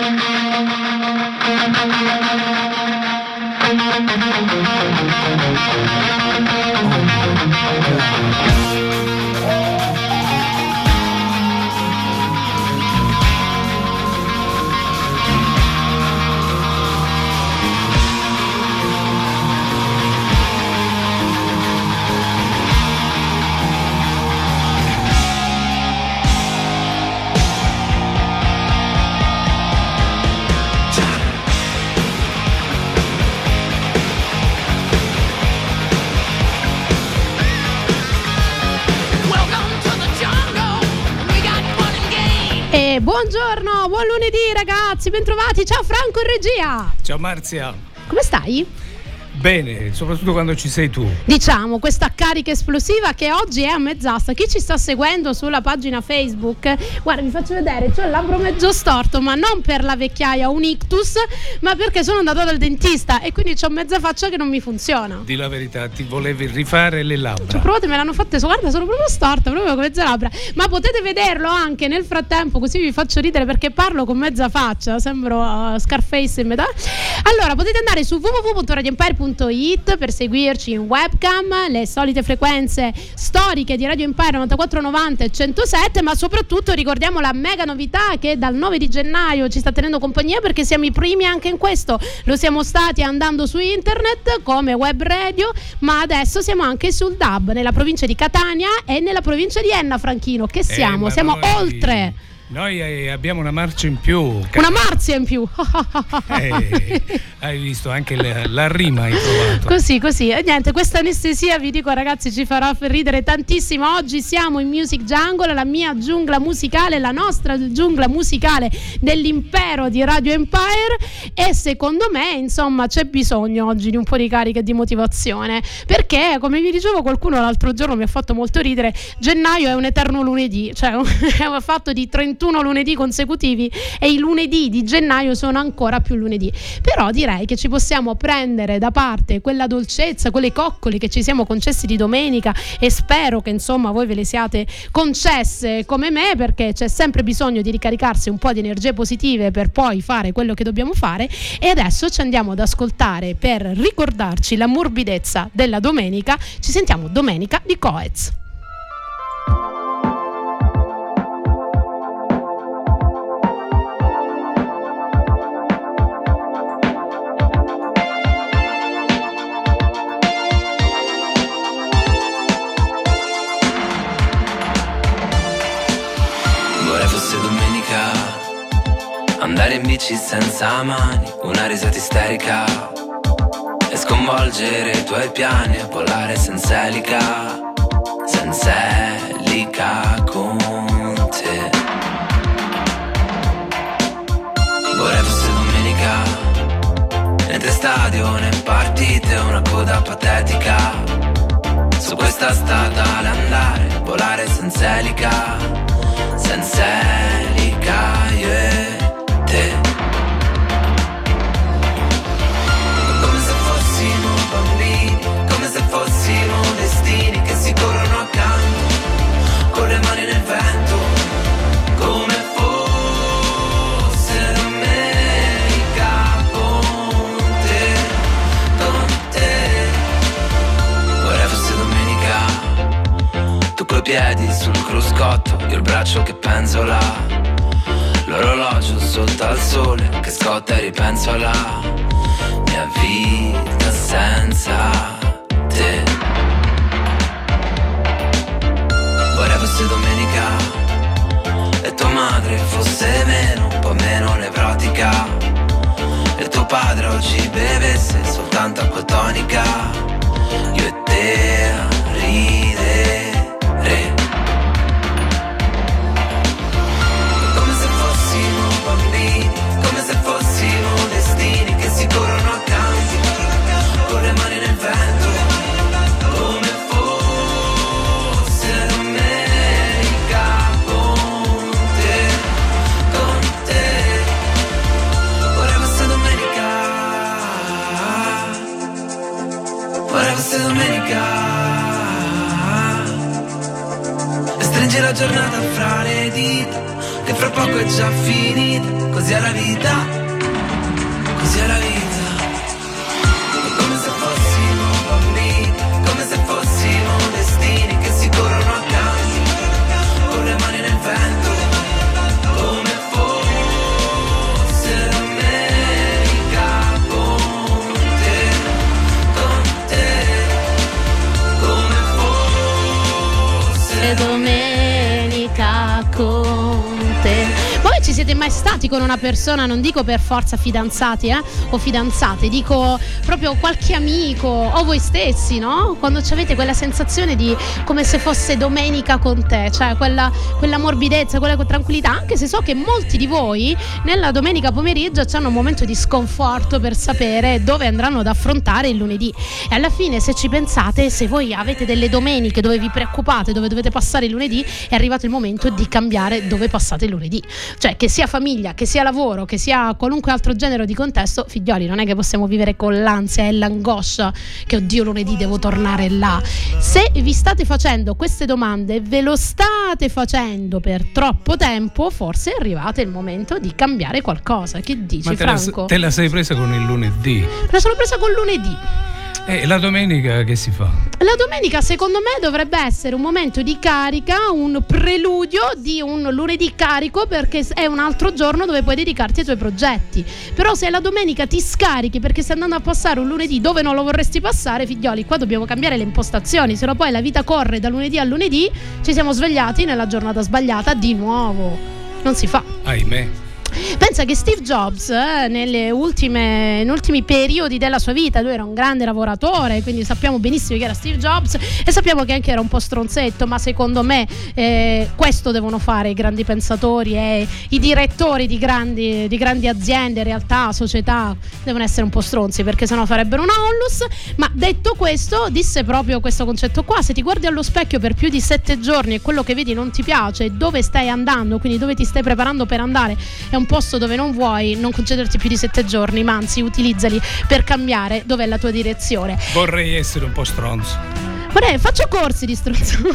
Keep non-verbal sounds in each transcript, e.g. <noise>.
Oh, Buongiorno, buon lunedì ragazzi, bentrovati. Ciao Franco in regia. Ciao Marzia. Come stai? Bene, soprattutto quando ci sei tu. Diciamo, questa carica esplosiva che oggi è a mezz'asta. Chi ci sta seguendo sulla pagina Facebook, guarda, vi faccio vedere, c'ho il labbro mezzo storto, ma non per la vecchiaia, un ictus, ma perché sono andato dal dentista e quindi ho mezza faccia che non mi funziona. Di la verità, ti volevi rifare le labbra. Ci ho provato e me l'hanno fatte, guarda, sono proprio storta, proprio con mezza labbra. Ma potete vederlo anche nel frattempo, così vi faccio ridere perché parlo con mezza faccia, sembro uh, Scarface in metà. Allora, potete andare su www.radioempire.com radioempire.it per seguirci in webcam, le solite frequenze storiche di Radio Empire 9490 e 107, ma soprattutto ricordiamo la mega novità che dal 9 di gennaio ci sta tenendo compagnia perché siamo i primi anche in questo. Lo siamo stati andando su internet come web radio, ma adesso siamo anche sul DAB nella provincia di Catania e nella provincia di Enna, Franchino. Che siamo? Eh, siamo noi... oltre noi eh, abbiamo una marcia in più. Una marzia in più. eh, hai visto anche la, la, rima hai trovato. Così, così. E niente, questa anestesia vi dico ragazzi ci farà ridere tantissimo. Oggi siamo in Music Jungle, la mia giungla musicale, la nostra giungla musicale dell'impero di Radio Empire e secondo me, insomma, c'è bisogno oggi di un po' di carica e di motivazione, perché come vi dicevo qualcuno l'altro giorno mi ha fatto molto ridere, gennaio è un eterno lunedì, cioè <laughs> è un fatto di 30 21 lunedì consecutivi e i lunedì di gennaio sono ancora più lunedì. Però direi che ci possiamo prendere da parte quella dolcezza, quelle coccole che ci siamo concessi di domenica e spero che insomma voi ve le siate concesse come me perché c'è sempre bisogno di ricaricarsi un po' di energie positive per poi fare quello che dobbiamo fare e adesso ci andiamo ad ascoltare per ricordarci la morbidezza della domenica. Ci sentiamo domenica di Coez. Andare in bici senza mani, una risata isterica. E sconvolgere i tuoi piani volare senza elica Senza elica con te. Vorrei fosse domenica Né stadio né partite, una coda patetica. Su questa strada all'andare, volare senza elica Senza elica, yeah te. Come se fossimo bambini, come se fossimo destini che si corrono accanto, con le mani nel vento, come fosse domenica con te, con te. Vorrei fosse domenica, tu coi piedi sul cruscotto, io il braccio che penso là L'orologio sotto al sole che scotta e ripenso alla mia vita senza te. Vorrei fosse domenica e tua madre fosse meno, un po' meno nevrotica. E tuo padre oggi bevesse soltanto acqua tonica. Io e te la giornata fra le dita che fra poco è già finita, così è la vita, stati con una persona, non dico per forza fidanzati eh, o fidanzate, dico proprio qualche amico o voi stessi, no? Quando avete quella sensazione di come se fosse domenica con te, cioè quella, quella morbidezza, quella tranquillità, anche se so che molti di voi nella domenica pomeriggio hanno un momento di sconforto per sapere dove andranno ad affrontare il lunedì. E alla fine, se ci pensate, se voi avete delle domeniche dove vi preoccupate, dove dovete passare il lunedì, è arrivato il momento di cambiare dove passate il lunedì. Cioè, che sia famiglia, che sia lavoro, che sia qualunque altro genere di contesto, figlioli, non è che possiamo vivere con l'ansia e l'angoscia che oddio lunedì devo tornare là. Se vi state facendo queste domande, ve lo state facendo per troppo tempo, forse è arrivato il momento di cambiare qualcosa. Che dici, Ma te la, Franco? te la sei presa con il lunedì. Me la sono presa con lunedì. E la domenica che si fa? La domenica secondo me dovrebbe essere un momento di carica, un preludio di un lunedì carico perché è un altro giorno dove puoi dedicarti ai tuoi progetti. Però se la domenica ti scarichi perché stai andando a passare un lunedì dove non lo vorresti passare, figlioli, qua dobbiamo cambiare le impostazioni, se no poi la vita corre da lunedì a lunedì, ci siamo svegliati nella giornata sbagliata di nuovo. Non si fa. Ahimè. Pensa che Steve Jobs, eh, nelle ultime, negli ultimi periodi della sua vita, lui era un grande lavoratore, quindi sappiamo benissimo che era Steve Jobs e sappiamo che anche era un po' stronzetto, ma secondo me eh, questo devono fare i grandi pensatori e i direttori di grandi, di grandi aziende, realtà, società, devono essere un po' stronzi perché sennò farebbero una onlus. Ma detto questo, disse proprio questo concetto qua, se ti guardi allo specchio per più di sette giorni e quello che vedi non ti piace, dove stai andando, quindi dove ti stai preparando per andare, è un posto dove non vuoi, non concederti più di sette giorni, ma anzi utilizzali per cambiare dov'è la tua direzione. Vorrei essere un po' stronzo. Vorrei, faccio corsi di stronzaggine.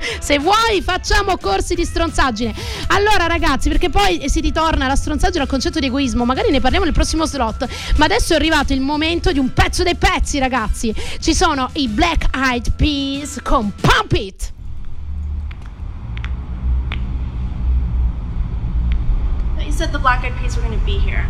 <laughs> Se vuoi, facciamo corsi di stronzaggine. Allora, ragazzi, perché poi si ritorna alla stronzaggine al concetto di egoismo. Magari ne parliamo nel prossimo slot. Ma adesso è arrivato il momento di un pezzo dei pezzi, ragazzi. Ci sono i Black Eyed Peas con Pump It. You said the Black Eyed Peas were going to be here.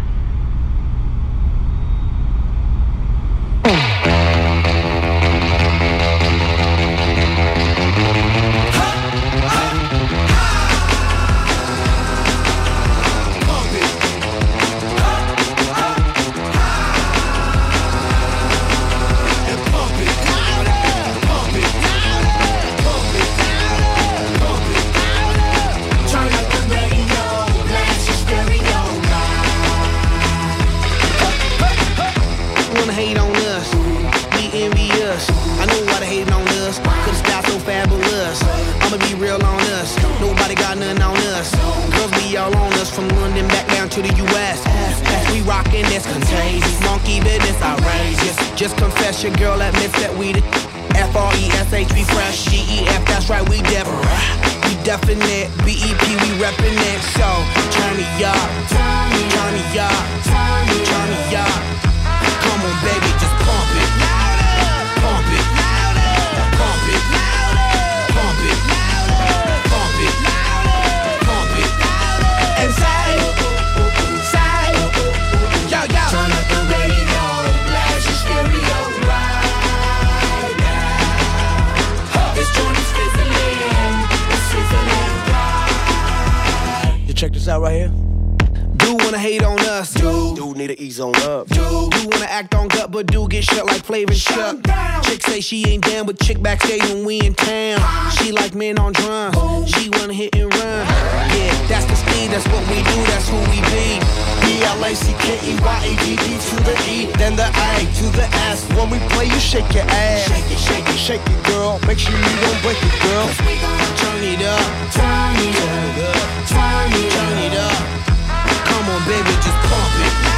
Hate on us, be envious. I know why they hating on us, cause the style so fabulous. I'ma be real on us, nobody got nothing on us. Girls all on us from London back down to the US. We rockin' this contagious, monkey business outrageous. Just confess your girl admits that we the F-R-E-S-H, we fresh, G-E-F, that's right, we different. We definite, B-E-P, we reppin' it. So, turn me up, turn me up, turn me up. Baby, just pump it. Pump it. Pump it. Pump it. Pump it. Pump it. And say, say, yo, yo. Turn up the radio, blast stereo right now. This joint is fizzling, it's sizzling right. You check this out right here. Hate on us, do. Do need to ease on up. Dude, Do wanna act on gut, but do get shut like Flavor Chuck. Chick say she ain't down with chick backstage when we in town. She like men on drums. She wanna hit and run. Yeah, that's the speed, that's what we do, that's who we be. B-L-A-C-K-E-Y-A-D-D to the E, then the A to the S. When we play, you shake your ass. Shake it, shake it, shake it, girl. Make sure you don't break it, girl. Turn it up, turn it up, turn it, up, turn it up. On, baby, just pump it.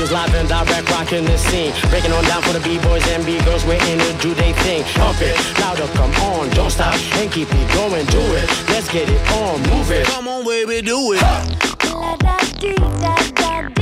Is live and direct, rocking the scene. Breaking on down for the b-boys and b-girls, we're in to do they thing. Pump it, louder, come on, don't stop, and keep it going, do it. Let's get it on, move it. Come on, baby, do it. La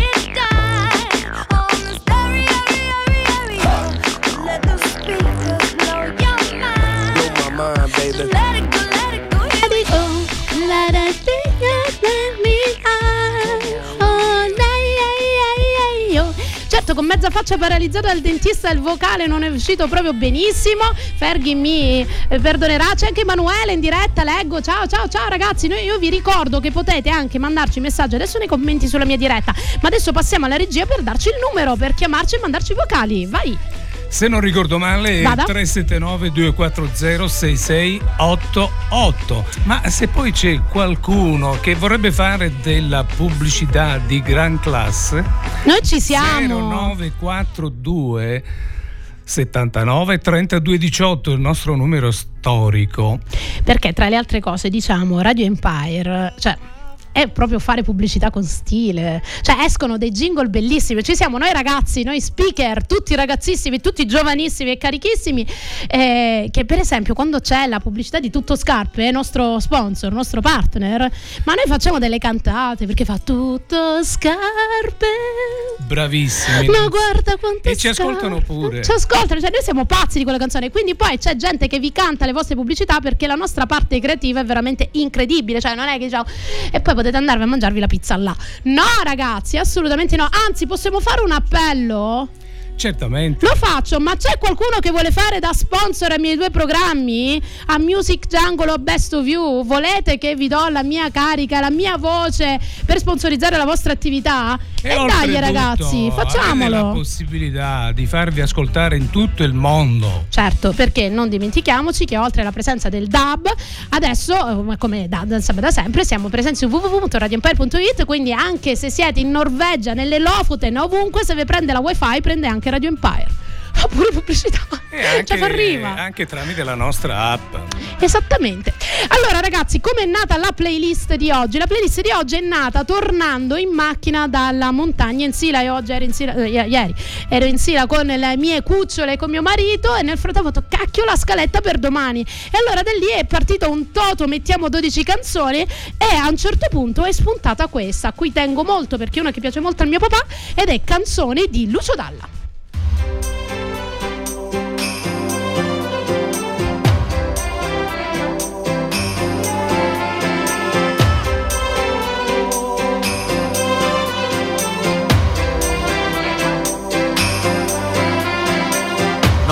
Certo, con mezza faccia paralizzata dal dentista il vocale non è uscito proprio benissimo. Ferghi mi eh, perdonerà. C'è anche Emanuele in diretta, leggo. Ciao, ciao, ciao ragazzi. Noi, io vi ricordo che potete anche mandarci messaggi adesso nei commenti sulla mia diretta. Ma adesso passiamo alla regia per darci il numero, per chiamarci e mandarci i vocali. Vai. Se non ricordo male è Vada. 379 240 6688. Ma se poi c'è qualcuno che vorrebbe fare della pubblicità di gran classe, Noi ci siamo. 0942 79 32 18 il nostro numero storico. Perché tra le altre cose, diciamo, Radio Empire, cioè è proprio fare pubblicità con stile. Cioè escono dei jingle bellissimi. Ci siamo noi ragazzi, noi speaker, tutti ragazzissimi, tutti giovanissimi e carichissimi. eh, che per esempio quando c'è la pubblicità di Tutto Scarpe, nostro sponsor, nostro partner, ma noi facciamo delle cantate perché fa Tutto Scarpe. Bravissimi. Ma guarda quante E ci scarpe. ascoltano pure. Ci ascoltano, cioè noi siamo pazzi di quelle canzoni. Quindi poi c'è gente che vi canta le vostre pubblicità perché la nostra parte creativa è veramente incredibile. Cioè, non è che diciamo. E poi potete andarvi a mangiarvi la pizza là. No, ragazzi, assolutamente no. Anzi, possiamo fare un appello? Certamente. Lo faccio, ma c'è qualcuno che vuole fare da sponsor ai miei due programmi? A Music Jungle o Best of You? Volete che vi do la mia carica, la mia voce per sponsorizzare la vostra attività? E, dai oltretutto ragazzi, avete la facciamolo! possibilità di farvi ascoltare in tutto il mondo. Certo, perché non dimentichiamoci che oltre alla presenza del DAB, adesso, eh, come da, da, da sempre, siamo presenti su www.radioempire.it, quindi anche se siete in Norvegia, nelle Lofoten, ovunque, se vi prende la wifi, prende anche Radio Empire. Ha pure pubblicità. E anche, Cioè, fa rima. anche tramite la nostra app. Esattamente. Allora, ragazzi, come è nata la playlist di oggi? La playlist di oggi è nata tornando in macchina dalla montagna in Sila. Io oggi ero in Sila, eh, ieri ero in Sila con le mie cucciole e con mio marito e nel frattempo ho fatto cacchio la scaletta per domani. E allora da lì è partito un toto, mettiamo 12 canzoni e a un certo punto è spuntata questa, a cui tengo molto perché è una che piace molto al mio papà ed è Canzoni di Lucio Dalla.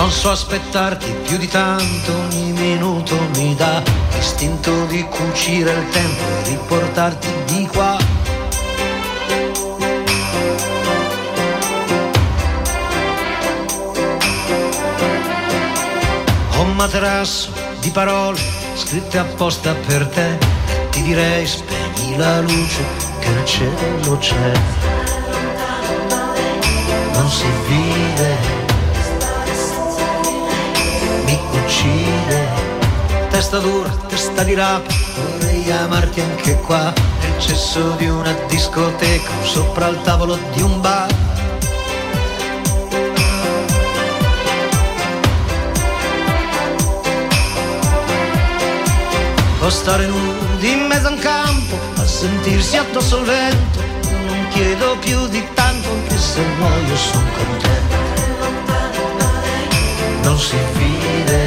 Non so aspettarti più di tanto, ogni minuto mi dà l'istinto di cucire il tempo e riportarti di qua. Materasso di parole scritte apposta per te ti direi spegni la luce che nel cielo c'è. Non si vive mi uccide. Testa dura, testa di rapa, vorrei amarti anche qua, nel cesso di una discoteca, sopra il tavolo di un bar. O stare nudi in mezzo a un campo, a sentirsi addosso al vento, non chiedo più di tanto, anche se muoio sono contento non si vide.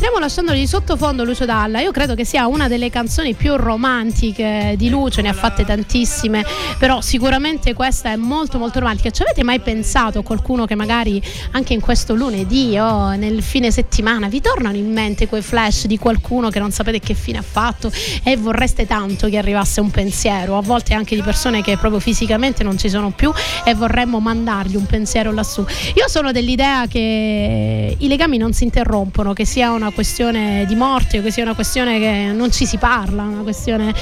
Rientriamo lasciandogli sottofondo Lucio Dalla. Io credo che sia una delle canzoni più romantiche di Lucio, ne ha fatte tantissime, però sicuramente questa è molto molto romantica. Ci avete mai pensato qualcuno che magari anche in questo lunedì o nel fine settimana vi tornano in mente quei flash di qualcuno che non sapete che fine ha fatto e vorreste tanto che arrivasse un pensiero, a volte anche di persone che proprio fisicamente non ci sono più e vorremmo mandargli un pensiero lassù. Io sono dell'idea che i legami non si interrompono, che sia una questione di morte o che sia una questione che non ci si parla, una questione...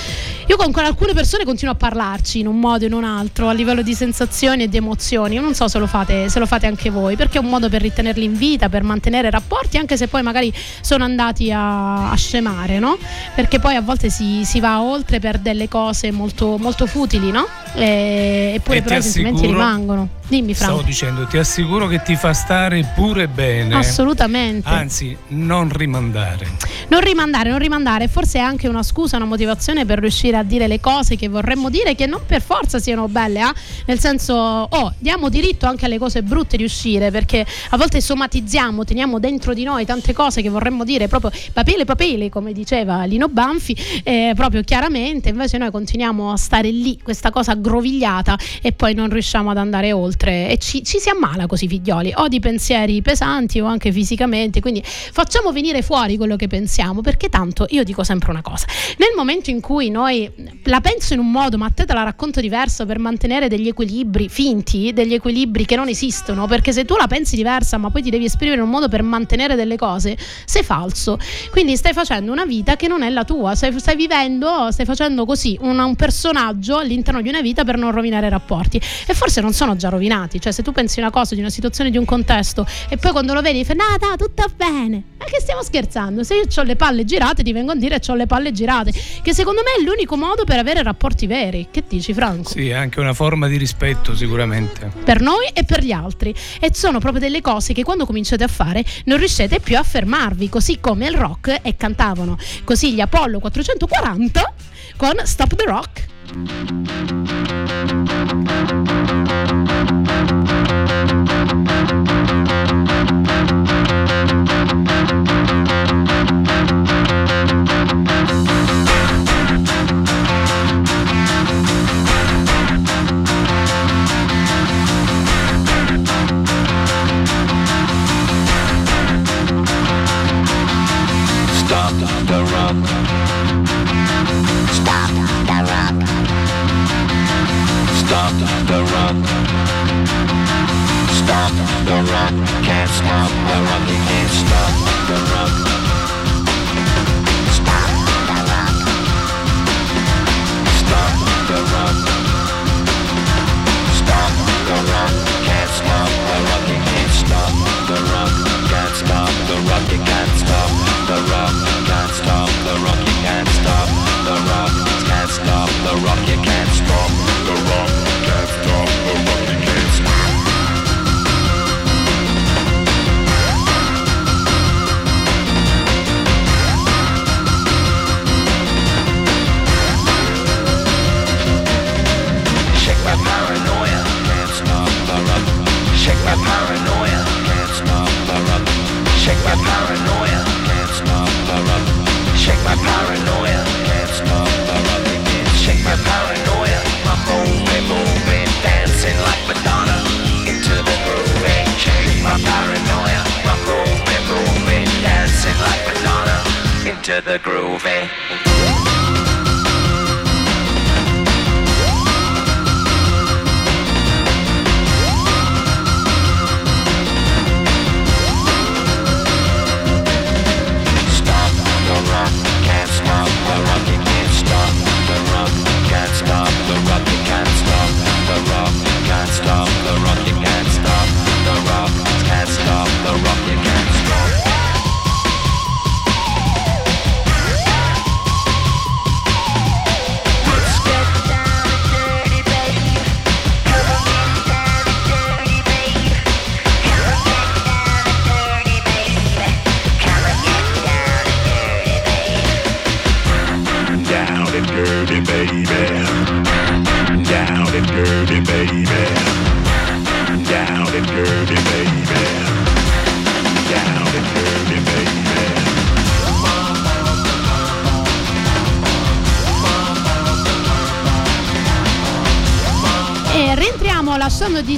Io con, alcune persone continuo a parlarci in un modo o in un altro, a livello di sensazioni e di emozioni. Io non so se lo fate, se lo fate anche voi, perché è un modo per ritenerli in vita, per mantenere rapporti, anche se poi magari sono andati a, a scemare, no? Perché poi a volte si, si va oltre per delle cose molto, molto futili, no? E- eppure E però i sentimenti rimangono. Dimmi Franco. Stavo dicendo, ti assicuro che ti fa stare pure bene. Assolutamente. Anzi, non rimandare. Non rimandare, non rimandare, forse è anche una scusa, una motivazione per riuscire a dire le cose che vorremmo dire, che non per forza siano belle, eh? nel senso, oh, diamo diritto anche alle cose brutte di uscire, perché a volte somatizziamo, teniamo dentro di noi tante cose che vorremmo dire, proprio papele papele, come diceva Lino Banfi, eh, proprio chiaramente, invece noi continuiamo a stare lì, questa cosa aggrovigliata, e poi non riusciamo ad andare oltre e ci, ci si ammala così figlioli, o di pensieri pesanti o anche fisicamente, quindi facciamo venire fuori quello che pensiamo, perché tanto io dico sempre una cosa, nel momento in cui noi la penso in un modo, ma a te te la racconto diverso per mantenere degli equilibri finti, degli equilibri che non esistono, perché se tu la pensi diversa ma poi ti devi esprimere in un modo per mantenere delle cose, sei falso. Quindi stai facendo una vita che non è la tua, stai, stai vivendo, stai facendo così una- un personaggio all'interno di una vita per non rovinare i rapporti. E forse non sono già rovinati, cioè se tu pensi una cosa, di una situazione, di un contesto e poi quando lo vedi fai no, tutto bene. Ma che stiamo scherzando? Se io ho le palle girate ti vengo a dire ho le palle girate, che secondo me è l'unico modo per avere rapporti veri. Che dici Franco? Sì, è anche una forma di rispetto sicuramente. per noi e per gli altri e sono proprio delle cose che quando cominciate a fare non riuscite più a fermarvi così come il rock e cantavano così gli Apollo 440 con Stop the Rock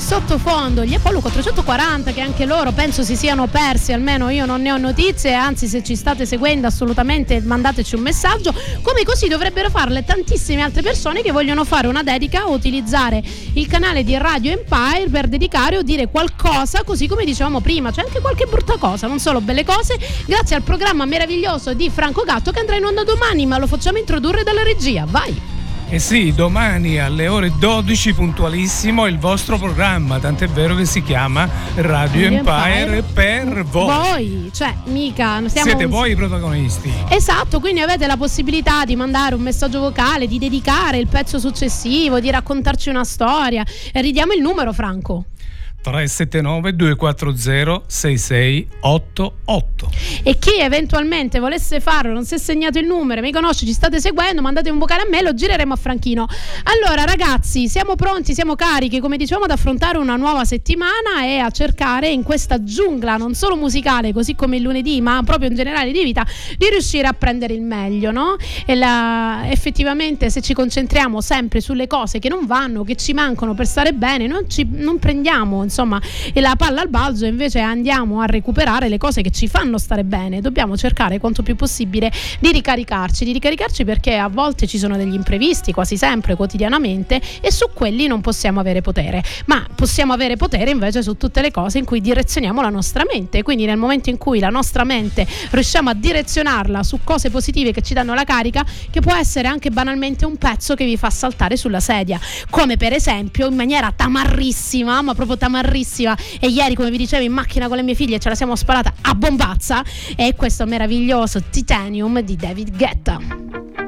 sottofondo gli Apollo 440 che anche loro penso si siano persi, almeno io non ne ho notizie, anzi se ci state seguendo assolutamente mandateci un messaggio, come così dovrebbero farle tantissime altre persone che vogliono fare una dedica o utilizzare il canale di Radio Empire per dedicare o dire qualcosa, così come dicevamo prima, c'è anche qualche brutta cosa, non solo belle cose, grazie al programma meraviglioso di Franco Gatto che andrà in onda domani, ma lo facciamo introdurre dalla regia, vai! E sì, domani alle ore 12 puntualissimo il vostro programma, tant'è vero che si chiama Radio Empire, per voi. Voi, cioè mica Siete un- voi i protagonisti. Esatto, quindi avete la possibilità di mandare un messaggio vocale, di dedicare il pezzo successivo, di raccontarci una storia. E ridiamo il numero, Franco. 379 240 6688. E chi eventualmente volesse farlo, non si è segnato il numero, mi conosce, ci state seguendo, mandate un vocale a me, lo gireremo a Franchino. Allora, ragazzi, siamo pronti, siamo carichi, come dicevamo, ad affrontare una nuova settimana e a cercare in questa giungla, non solo musicale, così come il lunedì, ma proprio in generale di vita, di riuscire a prendere il meglio, no? E la- effettivamente, se ci concentriamo sempre sulle cose che non vanno, che ci mancano per stare bene, non, ci- non prendiamo, insomma, la palla al balzo e invece andiamo a recuperare le cose che ci fanno stare bene. Dobbiamo cercare quanto più possibile di ricaricarci, di ricaricarci perché a volte ci sono degli imprevisti, quasi sempre, quotidianamente, e su quelli non possiamo avere potere, ma possiamo avere potere invece su tutte le cose in cui direzioniamo la nostra mente. Quindi nel momento in cui la nostra mente riusciamo a direzionarla su cose positive che ci danno la carica, che può essere anche banalmente un pezzo che vi fa saltare sulla sedia, come per esempio in maniera tamarrissima, ma proprio tamarrissima, e ieri come vi dicevo in macchina con le mie figlie ce la siamo sparata a bombazza, è questo meraviglioso Titanium di David Guetta.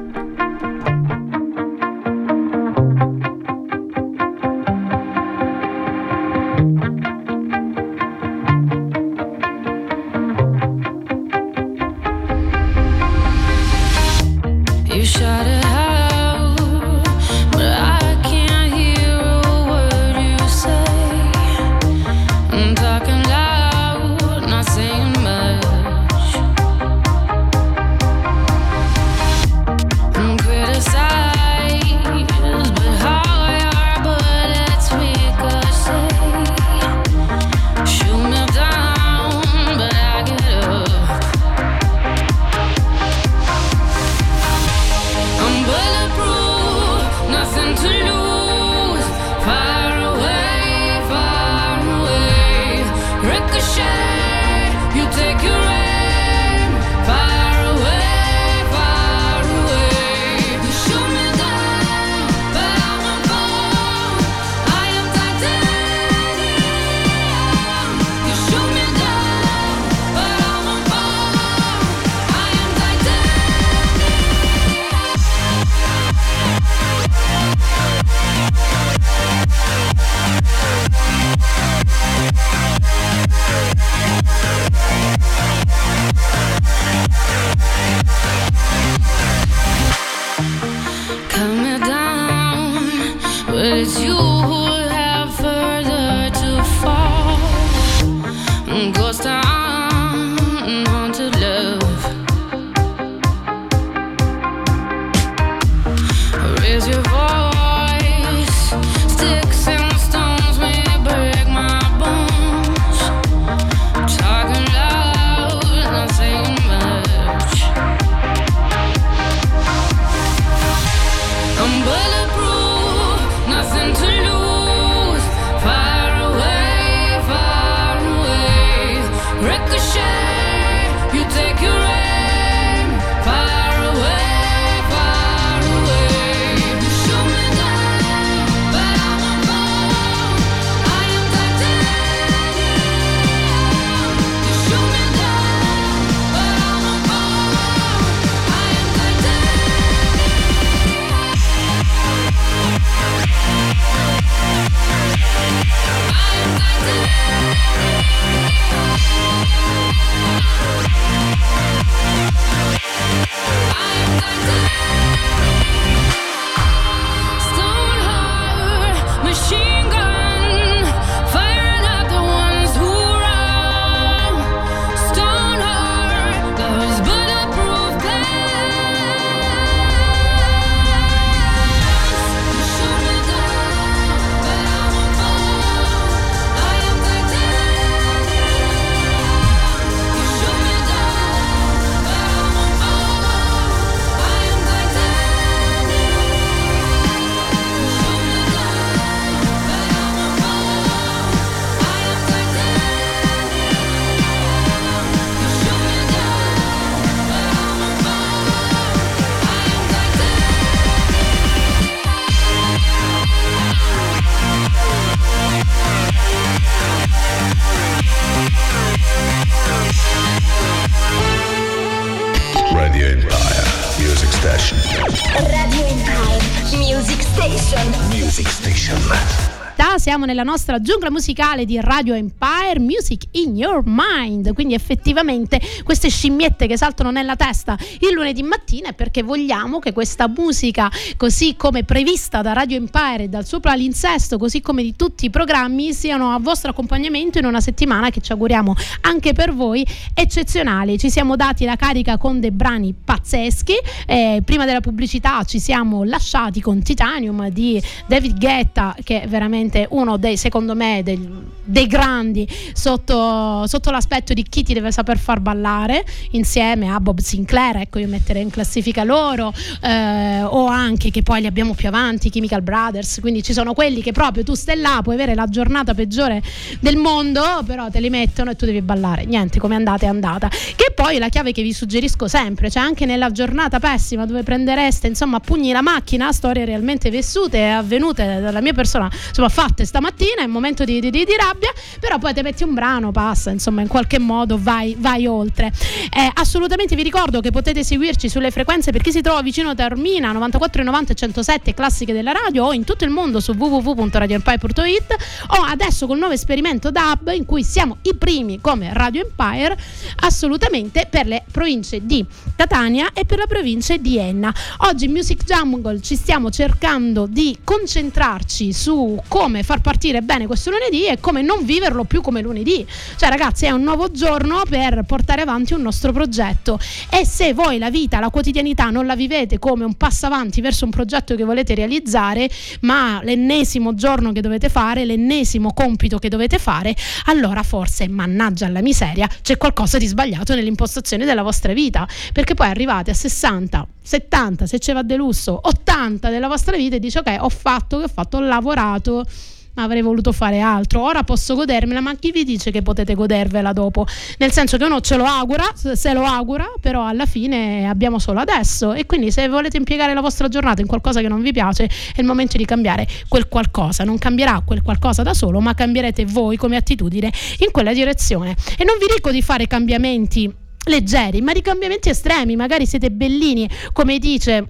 Siamo nella nostra giungla musicale di Radio Empire Music in Your Mind. Quindi, effettivamente, queste scimmiette che saltano nella testa il lunedì mattina è perché vogliamo che questa musica, così come prevista da Radio Empire e dal suo palinsesto, così come di tutti i programmi, siano a vostro accompagnamento in una settimana che ci auguriamo anche per voi eccezionali. Ci siamo dati la carica con dei brani pazzeschi. Eh, prima della pubblicità ci siamo lasciati con Titanium di David Guetta, che è veramente uno dei, secondo me, dei, dei grandi sotto, sotto l'aspetto di chi ti deve saper far ballare insieme a Bob Sinclair. Ecco, io metterei in classifica loro, eh, o anche che poi li abbiamo più avanti, Chemical Brothers. Quindi ci sono quelli che proprio tu stai là, puoi avere la giornata peggiore del mondo, però te li mettono e tu devi ballare. Niente, come andate è andata. Che poi la chiave che vi suggerisco sempre, cioè anche nella giornata pessima dove prendereste insomma pugni la macchina, storie realmente vissute e avvenute dalla mia persona, insomma fatte stamattina, è un momento di, di, di rabbia, però poi ti metti un brano, passa, insomma in qualche modo vai, vai oltre. Eh, assolutamente vi ricordo che potete seguirci sulle frequenze per chi si trova vicino a Taormina 94,90 e 107 classiche della radio o in tutto il mondo su www.radioempire.it o adesso col nuovo esperimento DAB in cui siamo i primi come Radio Empire assolutamente per le province di Catania e per la provincia di Enna. Oggi in Music Jungle ci stiamo cercando di concentrarci su come far partire bene questo lunedì e come non viverlo più come lunedì. Cioè ragazzi è un nuovo giorno per portare avanti un nostro progetto. E se voi la vita, la quotidianità non la vivete come un passo avanti verso un progetto che volete realizzare, ma l'ennesimo giorno che dovete fare, l'ennesimo compito che dovete fare, allora forse, mannaggia alla miseria, c'è qualcosa di sbagliato nell'impostazione della vostra vita, perché poi arrivate a 60, 70, se ce va de lusso, 80 della vostra vita e dice ok, ho fatto che ho fatto, ho lavorato ma avrei voluto fare altro. Ora posso godermela, ma chi vi dice che potete godervela dopo? Nel senso che uno ce lo augura, se lo augura, però alla fine abbiamo solo adesso. E quindi se volete impiegare la vostra giornata in qualcosa che non vi piace, è il momento di cambiare quel qualcosa. Non cambierà quel qualcosa da solo, ma cambierete voi come attitudine in quella direzione. E non vi dico di fare cambiamenti leggeri, ma di cambiamenti estremi. Magari siete bellini, come dice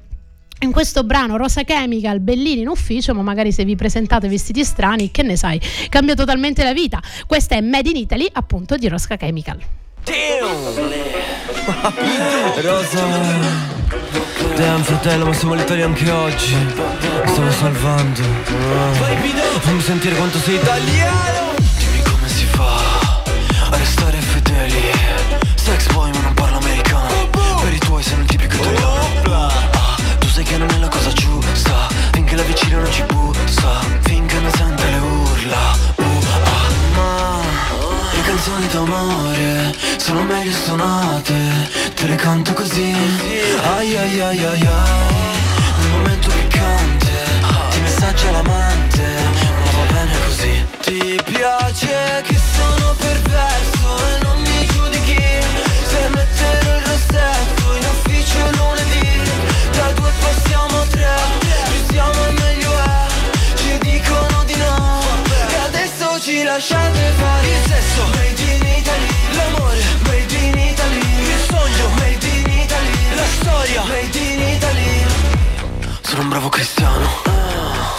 in questo brano Rosa Chemical, bellini in ufficio, ma magari se vi presentate vestiti strani, che ne sai, cambia totalmente la vita. Questa è Made in Italy, appunto, di Rosa Chemical. Rosa Damn fratello ma siamo all'Italia anche oggi Mi stavo salvando. Fammi sentire quanto sei italiano ci bussa Finché non sente le urla. Uh, ah, Ma le canzoni d'amore sono meglio suonate Te le canto così. Ai ai ai ai ai Nel momento piccante Ti messaggia l'amante Ma va bene così. Ti piace che sono perverso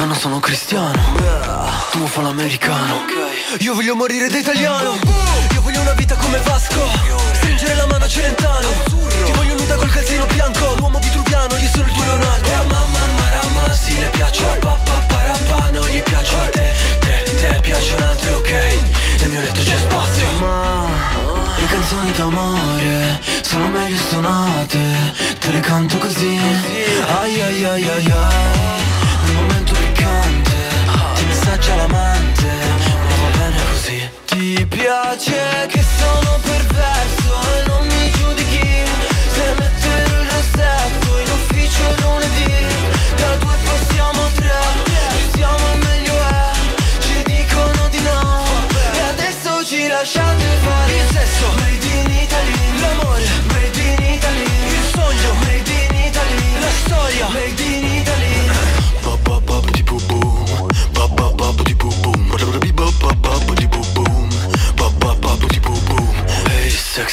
Ma sono cristiano. Tu fa l'americano Io voglio morire da italiano. Io voglio una vita come Vasco. Stringere la mano a Celentano. Ti voglio nuda col calzino bianco. L'uomo vitruviano, io sono il tuo Leonardo. Mamma marama, sì le piaccio papà parapà Non gli piaccio a te, te, te piacciono altre ok. Nel mio letto c'è spazio. Ma le canzoni d'amore sono meglio suonate. Te le canto così. Ai ai ai ai ai. Nel momento Messaggia l'amante. Ma va bene così. Ti piace che sono perverso E non mi giudichi. Se metterò il rossetto in ufficio lunedì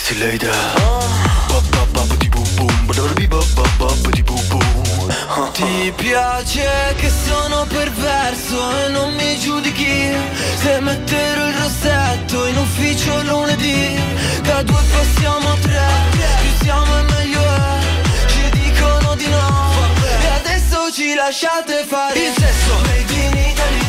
See you. Ti piace che sono perverso e non mi giudichi. Se metterò il rossetto in ufficio lunedì Da due passiamo a tre, più siamo e meglio è. Ci dicono di no. E adesso ci lasciate fare Il sesso. Made in Italy.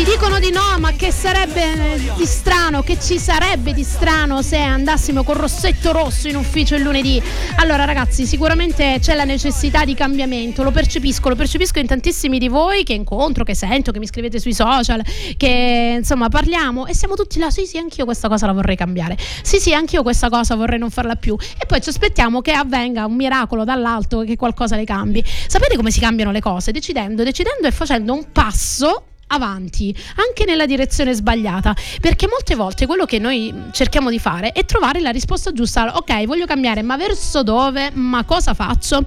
Ci dicono di no, ma che sarebbe di strano, che ci sarebbe di strano se andassimo col rossetto rosso in ufficio il lunedì. Allora ragazzi, sicuramente c'è la necessità di cambiamento, lo percepisco, lo percepisco in tantissimi di voi che incontro, che sento, che mi scrivete sui social, che insomma parliamo e siamo tutti là, sì sì, anch'io questa cosa la vorrei cambiare, sì sì, anch'io questa cosa vorrei non farla più e poi ci aspettiamo che avvenga un miracolo dall'alto che qualcosa le cambi. Sapete come si cambiano le cose? Decidendo, decidendo e facendo un passo avanti anche nella direzione sbagliata perché molte volte quello che noi cerchiamo di fare è trovare la risposta giusta. Ok voglio cambiare ma verso dove? Ma cosa faccio?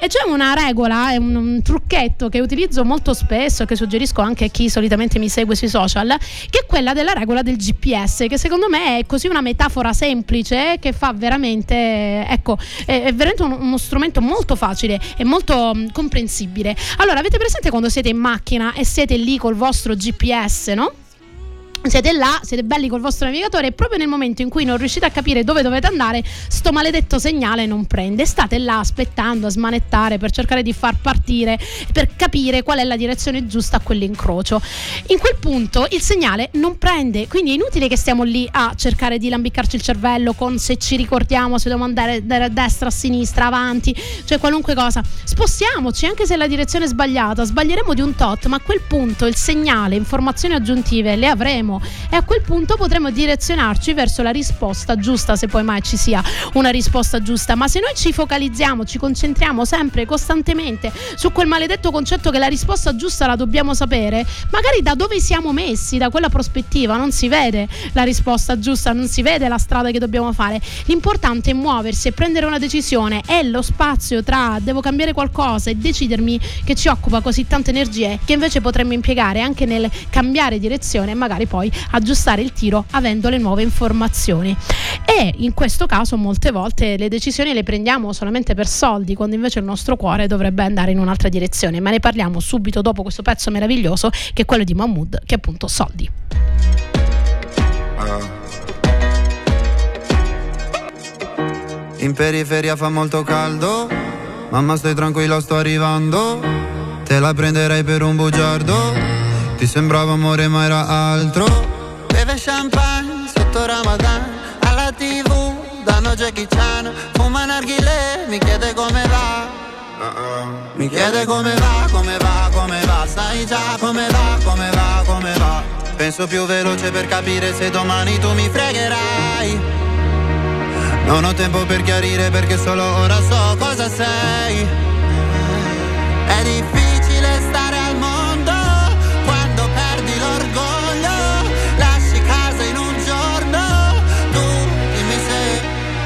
E c'è una regola è un, un trucchetto che utilizzo molto spesso che suggerisco anche a chi solitamente mi segue sui social che è quella della regola del GPS che secondo me è così una metafora semplice che fa veramente ecco è, è veramente uno, uno strumento molto facile e molto mm, comprensibile. Allora avete presente quando siete in macchina e siete lì col vostro GPS no? Siete là, siete belli col vostro navigatore e proprio nel momento in cui non riuscite a capire dove dovete andare, sto maledetto segnale non prende. State là aspettando a smanettare per cercare di far partire, per capire qual è la direzione giusta a quell'incrocio. In quel punto il segnale non prende, quindi è inutile che stiamo lì a cercare di lambiccarci il cervello con se ci ricordiamo se dobbiamo andare da destra, a sinistra, avanti, cioè qualunque cosa. Spostiamoci anche se la direzione è sbagliata, sbaglieremo di un tot, ma a quel punto il segnale, informazioni aggiuntive le avremo e a quel punto potremo direzionarci verso la risposta giusta, se poi mai ci sia una risposta giusta. Ma se noi ci focalizziamo, ci concentriamo sempre, costantemente su quel maledetto concetto che la risposta giusta la dobbiamo sapere, magari da dove siamo messi, da quella prospettiva, non si vede la risposta giusta, non si vede la strada che dobbiamo fare. L'importante è muoversi e prendere una decisione e lo spazio tra devo cambiare qualcosa e decidermi che ci occupa così tante energie che invece potremmo impiegare anche nel cambiare direzione e magari poi aggiustare il tiro avendo le nuove informazioni. E in questo caso molte volte le decisioni le prendiamo solamente per soldi, quando invece il nostro cuore dovrebbe andare in un'altra direzione. Ma ne parliamo subito dopo questo pezzo meraviglioso che è quello di Mahmood, che è appunto soldi. In periferia fa molto caldo, mamma stai tranquilla sto arrivando, te la prenderei per un bugiardo, ti sembrava amore ma era altro. Beve champagne sotto Ramadan, alla tv danno Jackie Chan, fuma narghile, mi chiede come va. Mi chiede come va, come va, come va, sai già come va, come va, come va. Penso più veloce per capire se domani tu mi fregherai. Non ho tempo per chiarire perché solo ora so cosa sei. È difficile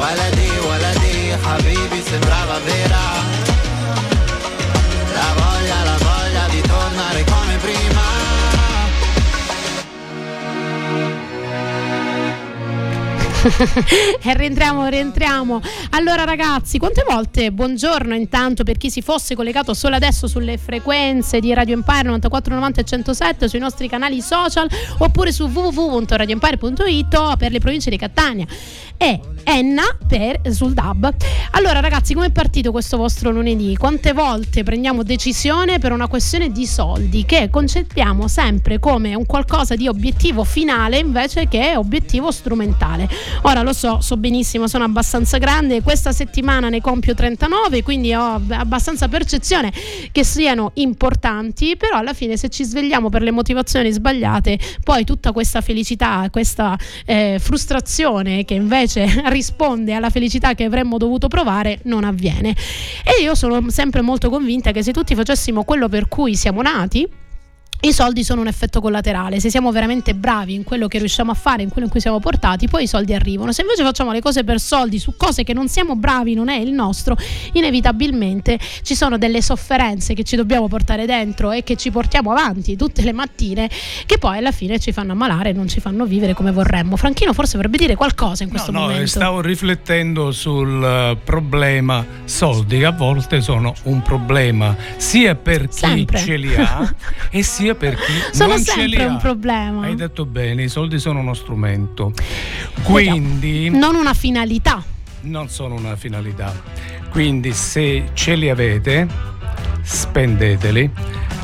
ولدي ولدي حبيبي sembrava vera La voglia, la voglia di tornare come prima <laughs> rientriamo, rientriamo. Allora ragazzi, quante volte, buongiorno intanto per chi si fosse collegato solo adesso sulle frequenze di Radio Empire 9490 e 107 sui nostri canali social oppure su www.radioempire.it per le province di Catania e Enna per, sul DAB. Allora ragazzi, come è partito questo vostro lunedì? Quante volte prendiamo decisione per una questione di soldi che concepiamo sempre come un qualcosa di obiettivo finale invece che obiettivo strumentale. Ora lo so, so benissimo, sono abbastanza grande, questa settimana ne compio 39, quindi ho abbastanza percezione che siano importanti, però alla fine se ci svegliamo per le motivazioni sbagliate, poi tutta questa felicità, questa eh, frustrazione che invece <laughs> risponde alla felicità che avremmo dovuto provare non avviene. E io sono sempre molto convinta che se tutti facessimo quello per cui siamo nati, i soldi sono un effetto collaterale, se siamo veramente bravi in quello che riusciamo a fare, in quello in cui siamo portati, poi i soldi arrivano. Se invece facciamo le cose per soldi su cose che non siamo bravi, non è il nostro, inevitabilmente ci sono delle sofferenze che ci dobbiamo portare dentro e che ci portiamo avanti tutte le mattine, che poi alla fine ci fanno ammalare e non ci fanno vivere come vorremmo. Franchino forse vorrebbe dire qualcosa in questo No, momento. stavo riflettendo sul eh, problema soldi, che a volte sono un problema sia per chi Sempre. ce li ha <laughs> e sia per chi Sono non ce li sempre ha. un problema. Hai detto bene, i soldi sono uno strumento. Quindi non una finalità. non sono una finalità. Quindi se ce li avete, spendeteli,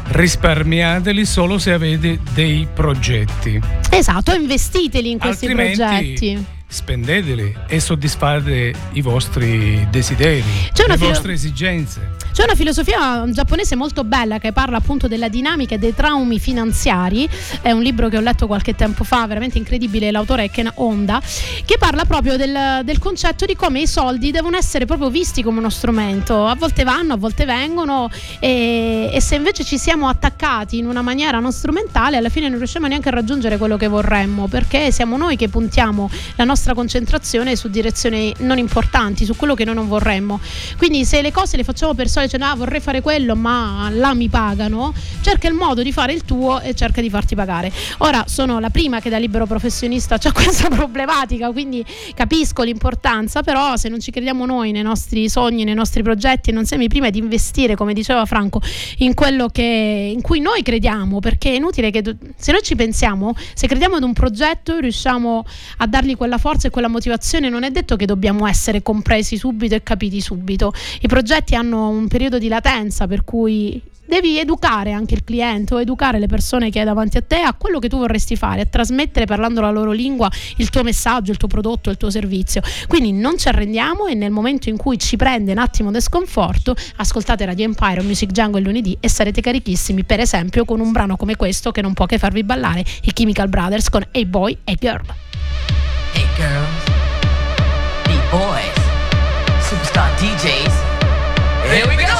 risparmiateli solo se avete dei progetti. Esatto, investiteli in questi Altrimenti progetti. Spendeteli e soddisfate i vostri desideri, le filo- vostre esigenze. C'è una filosofia giapponese molto bella che parla appunto della dinamica e dei traumi finanziari. È un libro che ho letto qualche tempo fa, veramente incredibile. L'autore è Ken Honda, che parla proprio del, del concetto di come i soldi devono essere proprio visti come uno strumento. A volte vanno, a volte vengono, e, e se invece ci siamo attaccati in una maniera non strumentale, alla fine non riusciamo neanche a raggiungere quello che vorremmo, perché siamo noi che puntiamo la nostra concentrazione su direzioni non importanti, su quello che noi non vorremmo. Quindi se le cose le facciamo per solito, cioè, ah, vorrei fare quello, ma là mi pagano, cerca il modo di fare il tuo e cerca di farti pagare. Ora sono la prima che da libero professionista c'ha <laughs> questa problematica, quindi capisco l'importanza, però se non ci crediamo noi nei nostri sogni, nei nostri progetti, non siamo i primi ad investire, come diceva Franco, in quello che, in cui noi crediamo, perché è inutile che se noi ci pensiamo, se crediamo ad un progetto, riusciamo a dargli quella forza e quella motivazione, non è detto che dobbiamo essere compresi subito e capiti subito. I progetti hanno un periodo di latenza per cui devi educare anche il cliente o educare le persone che hai davanti a te a quello che tu vorresti fare, a trasmettere parlando la loro lingua il tuo messaggio, il tuo prodotto, il tuo servizio. Quindi non ci arrendiamo e nel momento in cui ci prende un attimo di sconforto, ascoltate Radio Empire o Music Jungle lunedì e sarete carichissimi, per esempio con un brano come questo che non può che farvi ballare, i Chemical Brothers con Hey Boy, Hey Girl. Girls, beat boys, superstar DJs. Here we go.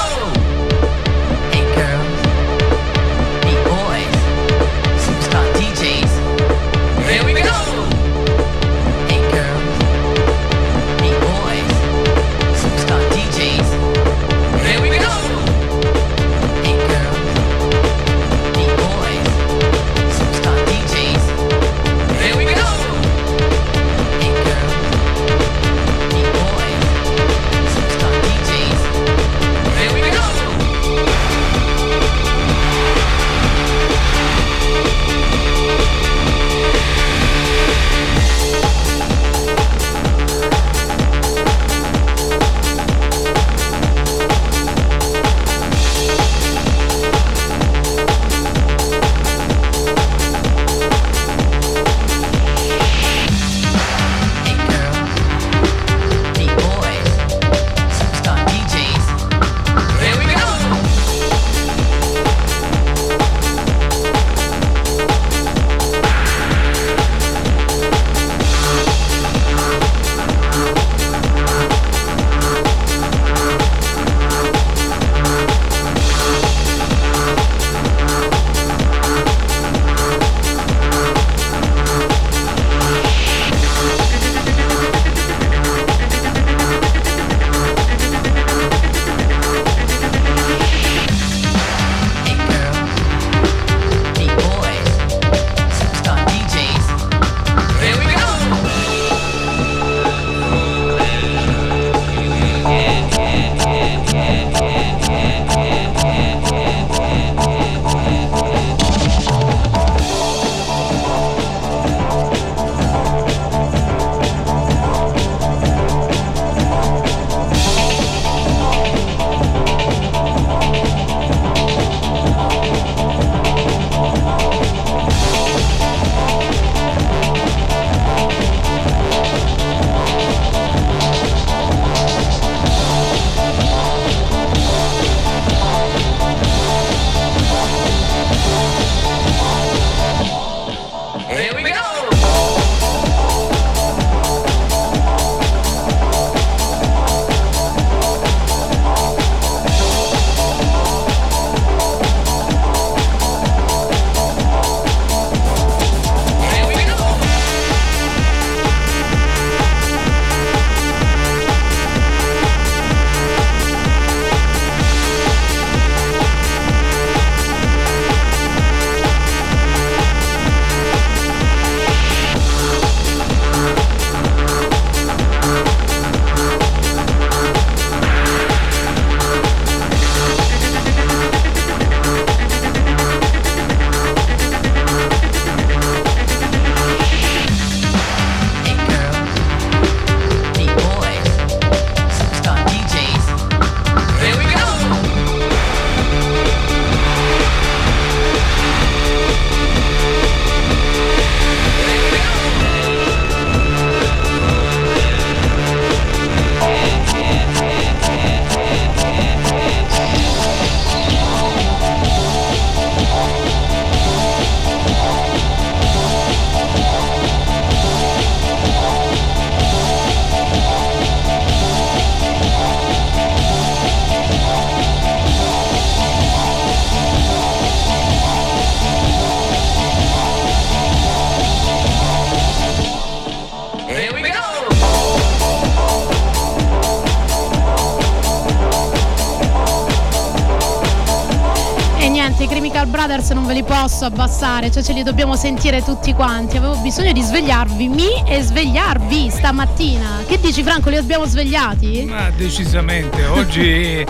Brothers non ve li posso abbassare, cioè ce li dobbiamo sentire tutti quanti. Avevo bisogno di svegliarvi mi e svegliarvi stamattina. Che dici Franco, li abbiamo svegliati? Ma decisamente, oggi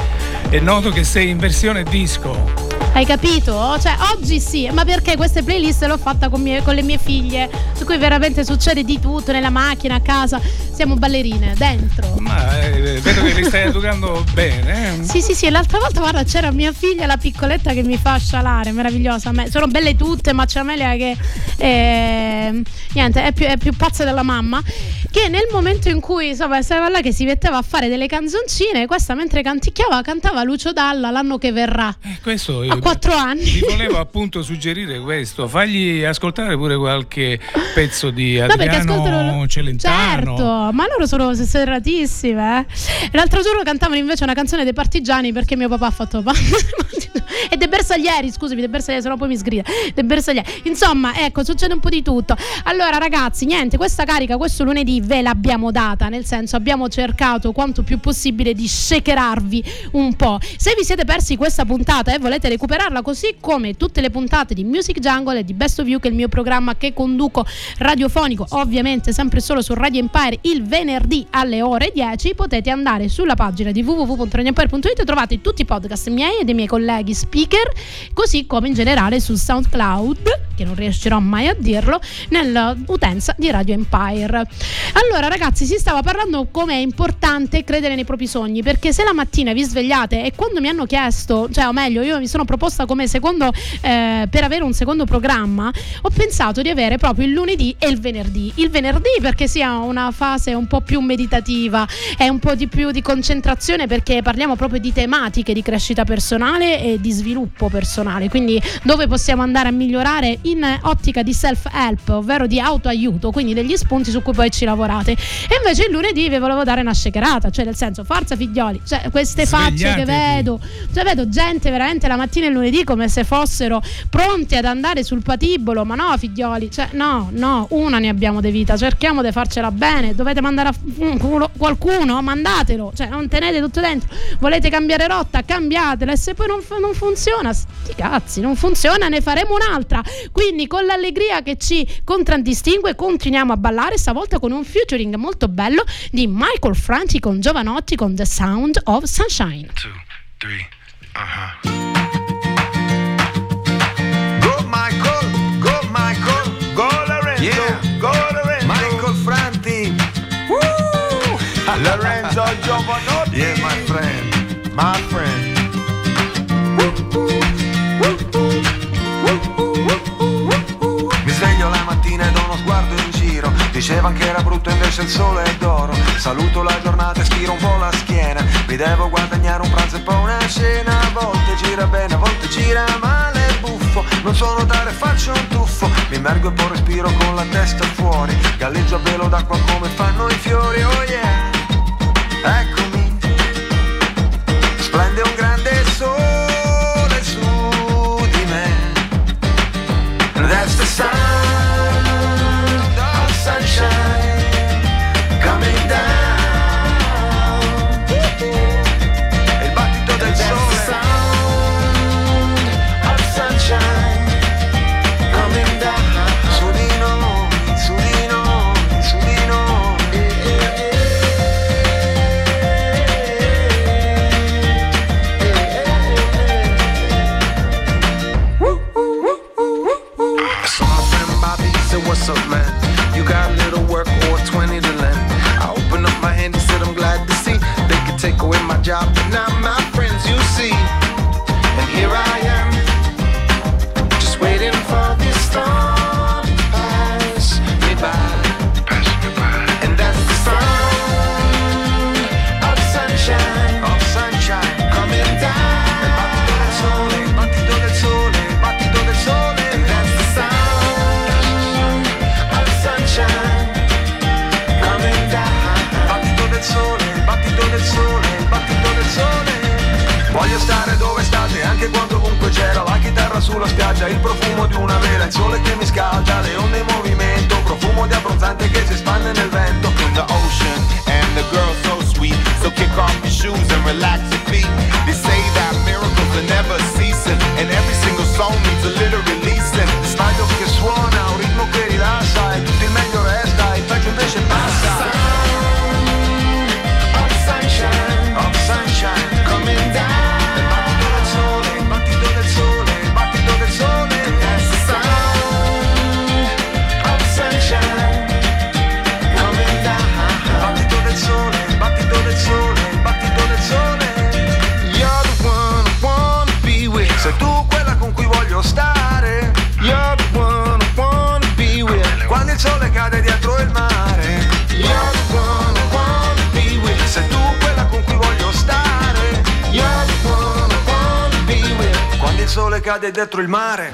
è noto che sei in versione disco. Hai capito? Cioè, oggi sì, ma perché queste playlist l'ho fatta con, mie- con le mie figlie, su cui veramente succede di tutto, nella macchina, a casa, siamo ballerine, dentro. Ma eh, vedo che li stai educando <laughs> bene. eh. Sì, sì, sì, l'altra volta guarda c'era mia figlia, la piccoletta che mi fa scialare, meravigliosa. Me- Sono belle tutte, ma c'è Amelia che eh, niente, è più, è più pazza della mamma. Che nel momento in cui insomma stava là che si metteva a fare delle canzoncine, questa mentre canticchiava cantava Lucio Dalla l'anno che verrà. Questo io A quattro <laughs> anni. Ti volevo appunto suggerire questo, fagli ascoltare pure qualche pezzo di No, Adriano ascoltano Celentano. Certo, ma loro sono serratissime. Eh? L'altro giorno cantavano invece una canzone dei partigiani perché mio papà ha fatto <laughs> e De Bersaglieri, scusami, De Bersaglieri, se no poi mi sgrida. De Bersaglieri. Insomma, ecco, succede un po' di tutto. Allora, ragazzi, niente, questa carica questo lunedì ve l'abbiamo data, nel senso abbiamo cercato quanto più possibile di shakerarvi un po'. Se vi siete persi questa puntata e volete recuperarla così come tutte le puntate di Music Jungle e di Best of You, che è il mio programma che conduco radiofonico, ovviamente sempre solo su Radio Empire il venerdì alle ore 10, potete andare sulla pagina di www.radioempire.it e trovate tutti i podcast miei e dei miei colleghi speaker, così come in generale su SoundCloud, che non riuscirò mai a dirlo, nell'utenza di Radio Empire. Allora ragazzi, si stava parlando come è importante credere nei propri sogni, perché se la mattina vi svegliate e quando mi hanno chiesto, cioè o meglio, io mi sono proposta come secondo eh, per avere un secondo programma, ho pensato di avere proprio il lunedì e il venerdì. Il venerdì perché sia una fase un po' più meditativa, è un po' di più di concentrazione perché parliamo proprio di tematiche di crescita personale e di sviluppo personale, quindi dove possiamo andare a migliorare? In ottica di self-help, ovvero di autoaiuto, quindi degli spunti su cui poi ci lavorate. E invece il lunedì vi volevo dare una shakerata, cioè nel senso, forza figlioli, cioè queste facce che vedo, cioè vedo gente veramente la mattina e il lunedì come se fossero pronti ad andare sul patibolo, ma no figlioli, cioè no, no, una ne abbiamo di vita, cerchiamo di farcela bene, dovete mandare a f- qualcuno, mandatelo, cioè non tenete tutto dentro, volete cambiare rotta, cambiatela e se poi non, non funziona, sti cazzi, non funziona, ne faremo un'altra, quindi con l'allegria che ci contraddistingue continuiamo a ballare, stavolta con un featuring molto bello di Michael Franti con Giovanotti con The Sound of Sunshine. Go Michael, go Michael, go Lorenzo, go Lorenzo. Michael Franti. Woo! <laughs> Lorenzo Giovanotti. Yeah, my friend, my friend. Dicevano che era brutto invece il sole è d'oro. Saluto la giornata e stiro un po' la schiena. Mi devo guadagnare un pranzo e poi una cena. A volte gira bene, a volte gira male buffo. Non so nuotare, faccio un tuffo. Mi immergo e poi respiro con la testa fuori. Galleggio a velo d'acqua come fanno i fiori Oh yeah, eccomi il sole che mi scalda, le onde in movimento, profumo di abbronzante che si espande nel vento. the ocean and the girl so sweet. So kick off your shoes and relax your feet. Cade dentro il mare.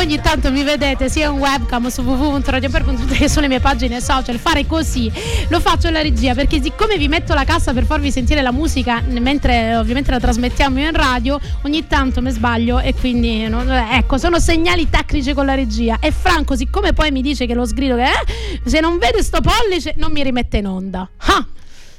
Voi ogni tanto mi vedete sia in webcam su www.radioper.it che sulle mie pagine social fare così. Lo faccio alla regia perché siccome vi metto la cassa per farvi sentire la musica mentre ovviamente la trasmettiamo in radio, ogni tanto mi sbaglio e quindi non- ecco, sono segnali tecnici con la regia. E Franco, siccome poi mi dice che lo sgrido che eh, se non vede sto pollice non mi rimette in onda. Ah!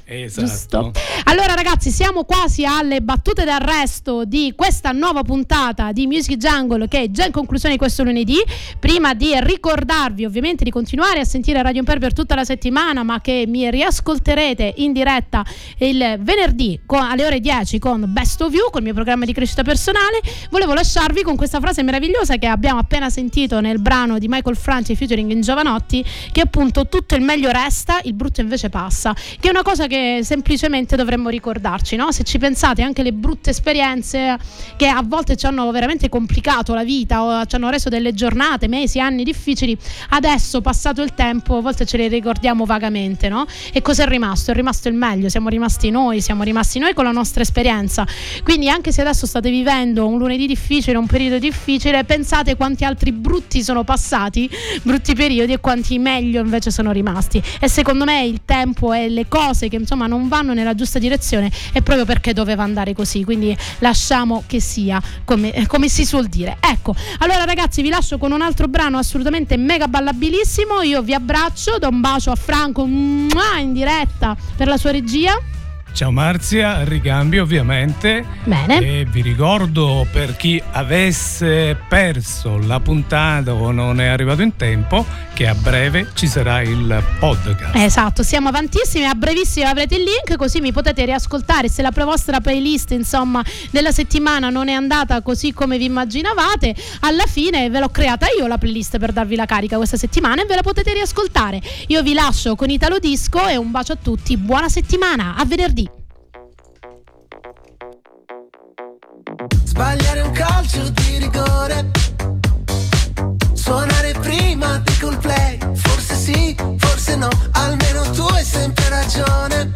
Esatto. Giusto. Allora ragazzi siamo quasi alle battute d'arresto di questa nuova puntata di Music Jungle che è già in conclusione di questo lunedì. Prima di ricordarvi ovviamente di continuare a sentire Radio Imper per tutta la settimana ma che mi riascolterete in diretta il venerdì con- alle ore 10 con Best of You, col mio programma di crescita personale, volevo lasciarvi con questa frase meravigliosa che abbiamo appena sentito nel brano di Michael Franci featuring in Giovanotti che appunto tutto il meglio resta, il brutto invece passa, che è una cosa che semplicemente dovremmo ricordarci, no? Se ci pensate anche le brutte esperienze che a volte ci hanno veramente complicato la vita o ci hanno reso delle giornate, mesi, anni difficili, adesso passato il tempo a volte ce le ricordiamo vagamente, no? E cosa è rimasto? È rimasto il meglio, siamo rimasti noi, siamo rimasti noi con la nostra esperienza. Quindi anche se adesso state vivendo un lunedì difficile, un periodo difficile, pensate quanti altri brutti sono passati, brutti periodi e quanti meglio invece sono rimasti. E secondo me il tempo e le cose che insomma non vanno nella giusta direzione è proprio perché doveva andare così. Quindi lasciamo che sia come, come si suol dire. Ecco, allora ragazzi vi lascio con un altro brano assolutamente mega ballabilissimo. Io vi abbraccio, do un bacio a Franco in diretta per la sua regia. Ciao Marzia, ricambio ovviamente. Bene. E vi ricordo per chi avesse perso la puntata o non è arrivato in tempo che a breve ci sarà il podcast. Esatto, siamo avantissimi, a brevissimo avrete il link così mi potete riascoltare se la vostra playlist insomma della settimana non è andata così come vi immaginavate, alla fine ve l'ho creata io la playlist per darvi la carica questa settimana e ve la potete riascoltare. Io vi lascio con Italo Disco e un bacio a tutti, buona settimana, a venerdì. Sbagliare un calcio di rigore. Suonare prima di Coldplay. Forse sì, forse no Almeno tu hai sempre ragione